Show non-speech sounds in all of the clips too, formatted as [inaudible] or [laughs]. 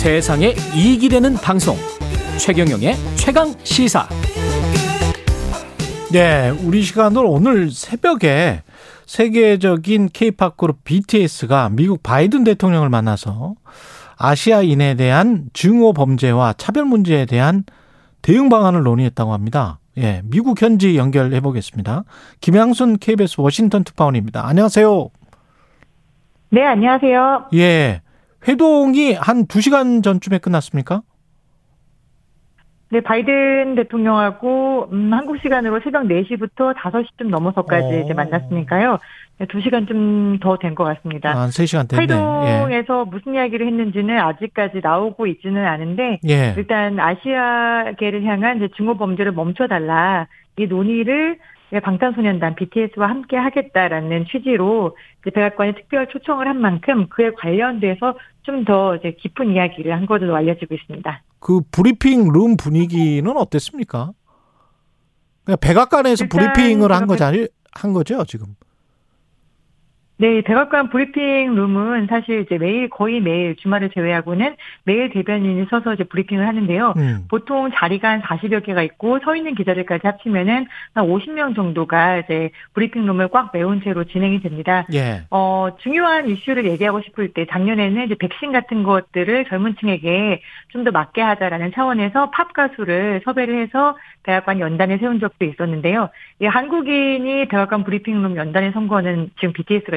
세상에 이익이 되는 방송 최경영의 최강 시사 네, 우리 시간으로 오늘 새벽에 세계적인 케이팝 그룹 BTS가 미국 바이든 대통령을 만나서 아시아인에 대한 증오 범죄와 차별 문제에 대한 대응 방안을 논의했다고 합니다. 예, 미국 현지 연결해 보겠습니다. 김양순 KBS 워싱턴 특파원입니다. 안녕하세요. 네, 안녕하세요. 예. 회동이 한 2시간 전쯤에 끝났습니까? 네, 바이든 대통령하고 음, 한국 시간으로 새벽 4시부터 5시쯤 넘어서까지 오. 이제 만났으니까요. 네, 2시간 좀더된 것 같습니다. 한 3시간 됐네. 회동에서 무슨 이야기를 했는지는 아직까지 나오고 있지는 않은데 예. 예. 일단 아시아계를 향한 이제 증오 범죄를 멈춰달라 이 논의를 방탄소년단 BTS와 함께 하겠다라는 취지로 이제 백악관이 특별 초청을 한 만큼 그에 관련돼서 좀 더 이제 깊은 이야기를 한 것으로 알려지고 있습니다. 그 브리핑 룸 분위기는 어땠습니까? 그냥 백악관에서 브리핑을 한 거잖아요. 한 거죠, 지금. 네, 백악관 브리핑 룸은 사실 이제 매일 거의 매일 주말을 제외하고는 매일 대변인이 서서 이제 브리핑을 하는데요. 음. 보통 자리가 한 40여 개가 있고 서 있는 기자들까지 합치면은 한 50명 정도가 이제 브리핑 룸을 꽉 메운 채로 진행이 됩니다. 예. 어, 중요한 이슈를 얘기하고 싶을 때 작년에는 이제 백신 같은 것들을 젊은 층에게 좀 더 맞게 하자라는 차원에서 팝 가수를 섭외를 해서 백악관 연단에 세운 적도 있었는데요. 이 한국인이 백악관 브리핑 룸 연단에 선 거는 지금 BTS가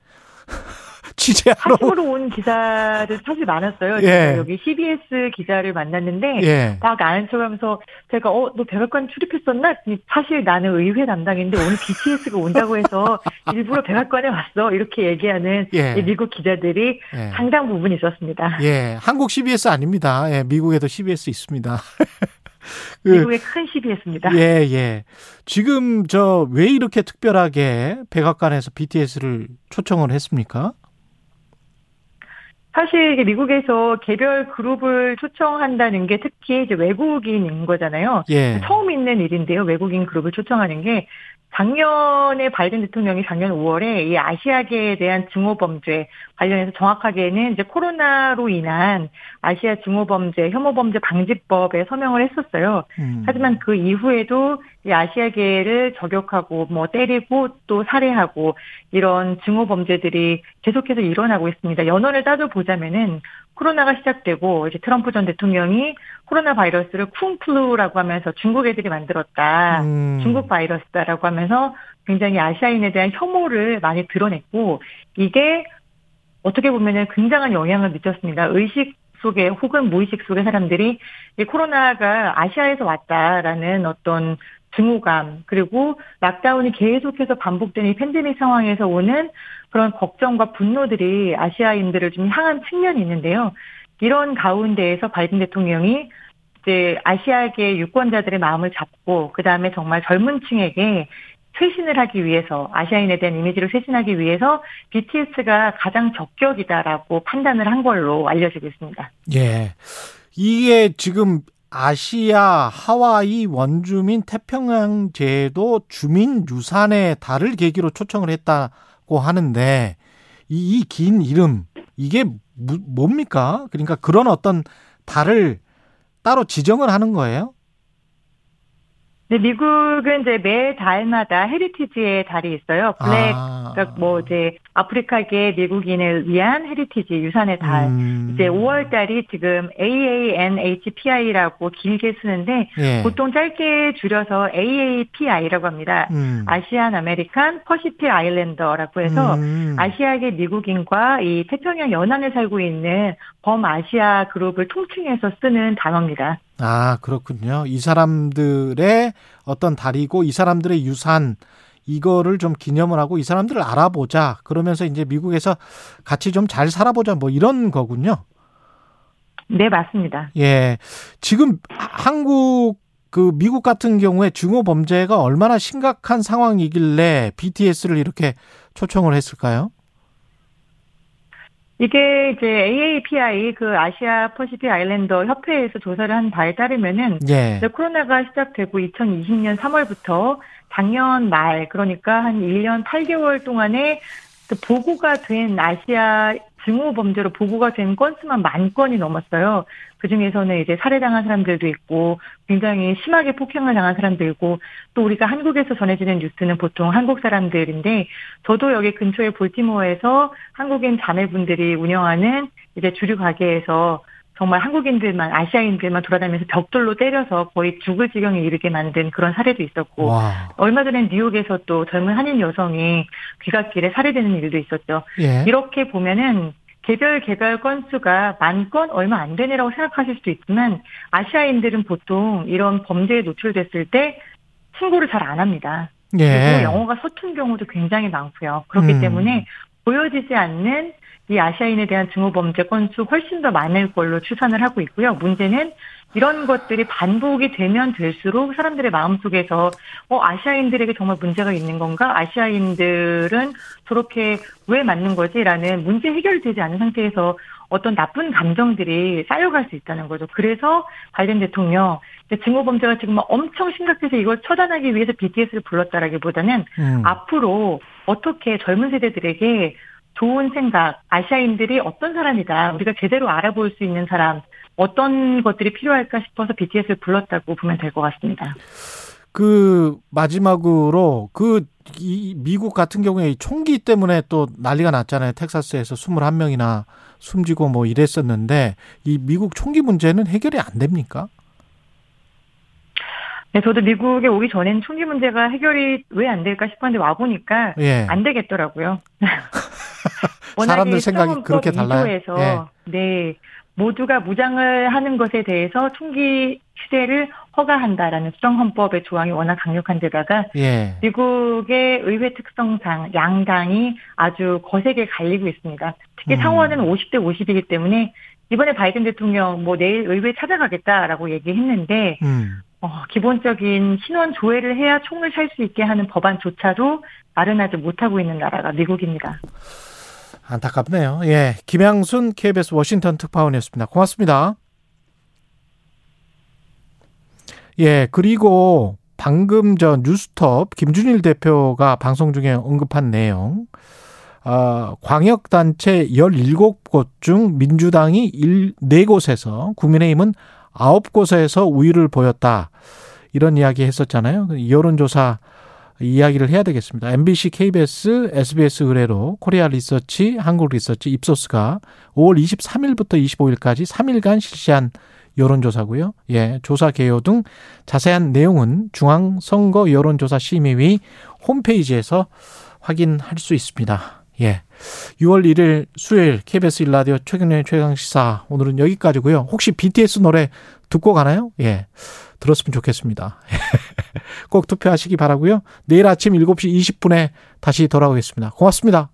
취재하러. 사심으로 온 기자들 사실 많았어요. 예. 제가 여기 CBS 기자를 만났는데 예. 막 아는 척하면서 제가 어 너 백악관 출입했었나? 사실 나는 의회 담당인데 오늘 BTS가 온다고 해서 [laughs] 일부러 백악관에 왔어 이렇게 얘기하는 예. 이 미국 기자들이 예. 상당 부분 있었습니다. 예. 한국 CBS 아닙니다. 예. 미국에도 CBS 있습니다. [laughs] 그, 미국의 큰 시비였습니다. 예, 예. 지금 저 왜 이렇게 특별하게 백악관에서 BTS를 초청을 했습니까? 사실 이게 미국에서 개별 그룹을 초청한다는 게 특히 이제 외국인인 거잖아요. 예. 처음 있는 일인데요. 외국인 그룹을 초청하는 게 작년에 바이든 대통령이 작년 5월에 이 아시아계에 대한 증오 범죄 관련해서 정확하게는 이제 코로나로 인한 아시아 증오 범죄, 혐오 범죄 방지법에 서명을 했었어요. 음. 하지만 그 이후에도 이 아시아계를 저격하고 뭐 때리고 또 살해하고 이런 증오 범죄들이 계속해서 일어나고 있습니다. 연원을 따져 보자면은 코로나가 시작되고 이제 트럼프 전 대통령이 코로나 바이러스를 쿵플루라고 하면서 중국 애들이 만들었다. 음. 중국 바이러스다라고 하면서 굉장히 아시아인에 대한 혐오를 많이 드러냈고 이게 어떻게 보면은 굉장한 영향을 미쳤습니다. 의식 속에 혹은 무의식 속의 사람들이 이 코로나가 아시아에서 왔다라는 어떤 증오감 그리고 락다운이 계속해서 반복되는 이 팬데믹 상황에서 오는 그런 걱정과 분노들이 아시아인들을 좀 향한 측면이 있는데요. 이런 가운데에서 바이든 대통령이 이제 아시아계 유권자들의 마음을 잡고 그 다음에 정말 젊은 층에게 쇄신을 하기 위해서 아시아인에 대한 이미지를 쇄신하기 위해서 BTS가 가장 적격이다라고 판단을 한 걸로 알려지고 있습니다. 예. 이게 지금 아시아 하와이 원주민 태평양 제도 주민 유산의 달을 계기로 초청을 했다고 하는데 이 긴 이름 이게 무- 뭡니까? 그러니까 그런 어떤 달을 따로 지정을 하는 거예요? 네, 미국은 이제 매 달마다 heritage의 달이 있어요. Black, 아. 그러니까 뭐 이제 아프리카계 미국인을 위한 heritage 유산의 달. 음. 이제 5월 달이 지금 AANHPI라고 길게 쓰는데 예. 보통 짧게 줄여서 AAPI라고 합니다. 음. Asian American Pacific Islander라고 해서 음. 아시아계 미국인과 이 태평양 연안에 살고 있는 범아시아 그룹을 통칭해서 쓰는 단어입니다. 아, 그렇군요. 이 사람들의 어떤 달이고 이 사람들의 유산 이거를 좀 기념을 하고 이 사람들을 알아보자. 그러면서 이제 미국에서 같이 좀 잘 살아보자. 뭐 이런 거군요. 네, 맞습니다. 예. 지금 하- 한국 그 미국 같은 경우에 증오 범죄가 얼마나 심각한 상황이길래 BTS를 이렇게 초청을 했을까요? 이게 이제 AAPI 그 아시아 퍼시픽 아일랜더 협회에서 조사를 한 바에 따르면은 예. 코로나가 시작되고 2020년 3월부터 작년 말 그러니까 한 1년 8개월 동안에 그 보고가 된 아시아 증오 범죄로 보고가 된 건수만 만 건이 넘었어요. 그 중에서는 이제 살해당한 사람들도 있고 굉장히 심하게 폭행을 당한 사람도 있고 또 우리가 한국에서 전해지는 뉴스는 보통 한국 사람들인데 저도 여기 근처에 볼티모어에서 한국인 자매분들이 운영하는 이제 주류 가게에서 정말 한국인들만 아시아인들만 돌아다니면서 벽돌로 때려서 거의 죽을 지경에 이르게 만든 그런 사례도 있었고 와. 얼마 전에 뉴욕에서 또 젊은 한인 여성이 귀갓길에 살해되는 일도 있었죠. 예. 이렇게 보면은 개별 개별 건수가 만 건 얼마 안 되네라고 생각하실 수도 있지만 아시아인들은 보통 이런 범죄에 노출됐을 때 신고를 잘 안 합니다. 예. 그리고 영어가 서툰 경우도 굉장히 많고요. 그렇기 음. 때문에 보여지지 않는 이 아시아인에 대한 증오 범죄 건수 훨씬 더 많을 걸로 추산을 하고 있고요. 문제는 이런 것들이 반복이 되면 될수록 사람들의 마음속에서 어 아시아인들에게 정말 문제가 있는 건가? 아시아인들은 저렇게 왜 맞는 거지라는 문제 해결되지 않은 상태에서 어떤 나쁜 감정들이 쌓여갈 수 있다는 거죠. 그래서 바이든 대통령 증오 범죄가 지금 엄청 심각해서 이걸 처단하기 위해서 BTS를 불렀다라기보다는 음. 앞으로 어떻게 젊은 세대들에게 좋은 생각, 아시아인들이 어떤 사람이다, 우리가 제대로 알아볼 수 있는 사람, 어떤 것들이 필요할까 싶어서 BTS를 불렀다고 보면 될 것 같습니다. 그 마지막으로 그이 미국 같은 경우에 총기 때문에 또 난리가 났잖아요. 텍사스에서 21명이나 숨지고 뭐 이랬었는데 이 미국 총기 문제는 해결이 안 됩니까? 네, 저도 미국에 오기 전엔 총기 문제가 해결이 왜 안 될까 싶었는데 와 보니까 예. 안 되겠더라고요. [laughs] 사람들 생각이 그렇게 달라요. 예. 네. 모두가 무장을 하는 것에 대해서 총기 휴대를 허가한다라는 수정헌법의 조항이 워낙 강력한 데다가 예. 미국의 의회 특성상 양당이 아주 거세게 갈리고 있습니다. 특히 음. 상원은 50대 50이기 때문에 이번에 바이든 대통령 뭐 내일 의회 찾아가겠다라고 얘기했는데 음. 어, 기본적인 신원 조회를 해야 총을 살 수 있게 하는 법안조차도 마련하지 못하고 있는 나라가 미국입니다. 안타깝네요. 예. 김양순 KBS 워싱턴 특파원이었습니다. 고맙습니다. 예. 그리고 방금 저 뉴스톱 김준일 대표가 방송 중에 언급한 내용. 어, 광역단체 17곳 중 민주당이 1, 4곳에서 국민의힘은 9곳에서 우위를 보였다. 이런 이야기 했었잖아요. 여론조사 이야기를 해야 되겠습니다. MBC, KBS, SBS 의뢰로 코리아 리서치, 한국 리서치, 입소스가 5월 23일부터 25일까지 3일간 실시한 여론조사고요. 예, 조사 개요 등 자세한 내용은 중앙선거 여론조사 심의위 홈페이지에서 확인할 수 있습니다. 예. 6월 1일 수요일 KBS 일라디오 최경련의 최강시사 오늘은 여기까지고요. 혹시 BTS 노래 듣고 가나요? 예. 들었으면 좋겠습니다. [laughs] 꼭 투표하시기 바라고요. 내일 아침 7시 20분에 다시 돌아오겠습니다. 고맙습니다.